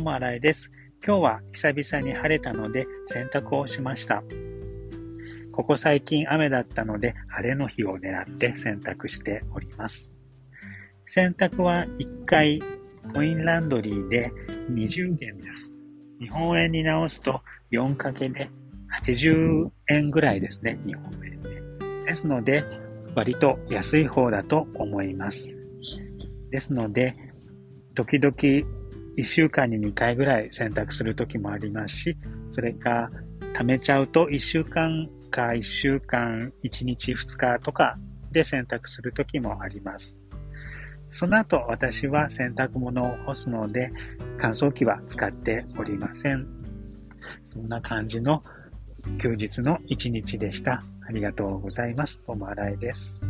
も新井です。今日は久々に晴れたので洗濯をしました。ここ最近雨だったので晴れの日を狙って洗濯しております。洗濯は1回コインランドリーで20元です。日本円に直すと4かけで80円ぐらいですね、日本円で。ですので、割と安い方だと思います。ですので、時々1週間に2回ぐらい洗濯する時もありますし、それか貯めちゃうと1週間か1週間1日2日とかで洗濯する時もあります。その後私は洗濯物を干すので乾燥機は使っておりません。そんな感じの休日の一日でした。ありがとうございます。ともあらいです。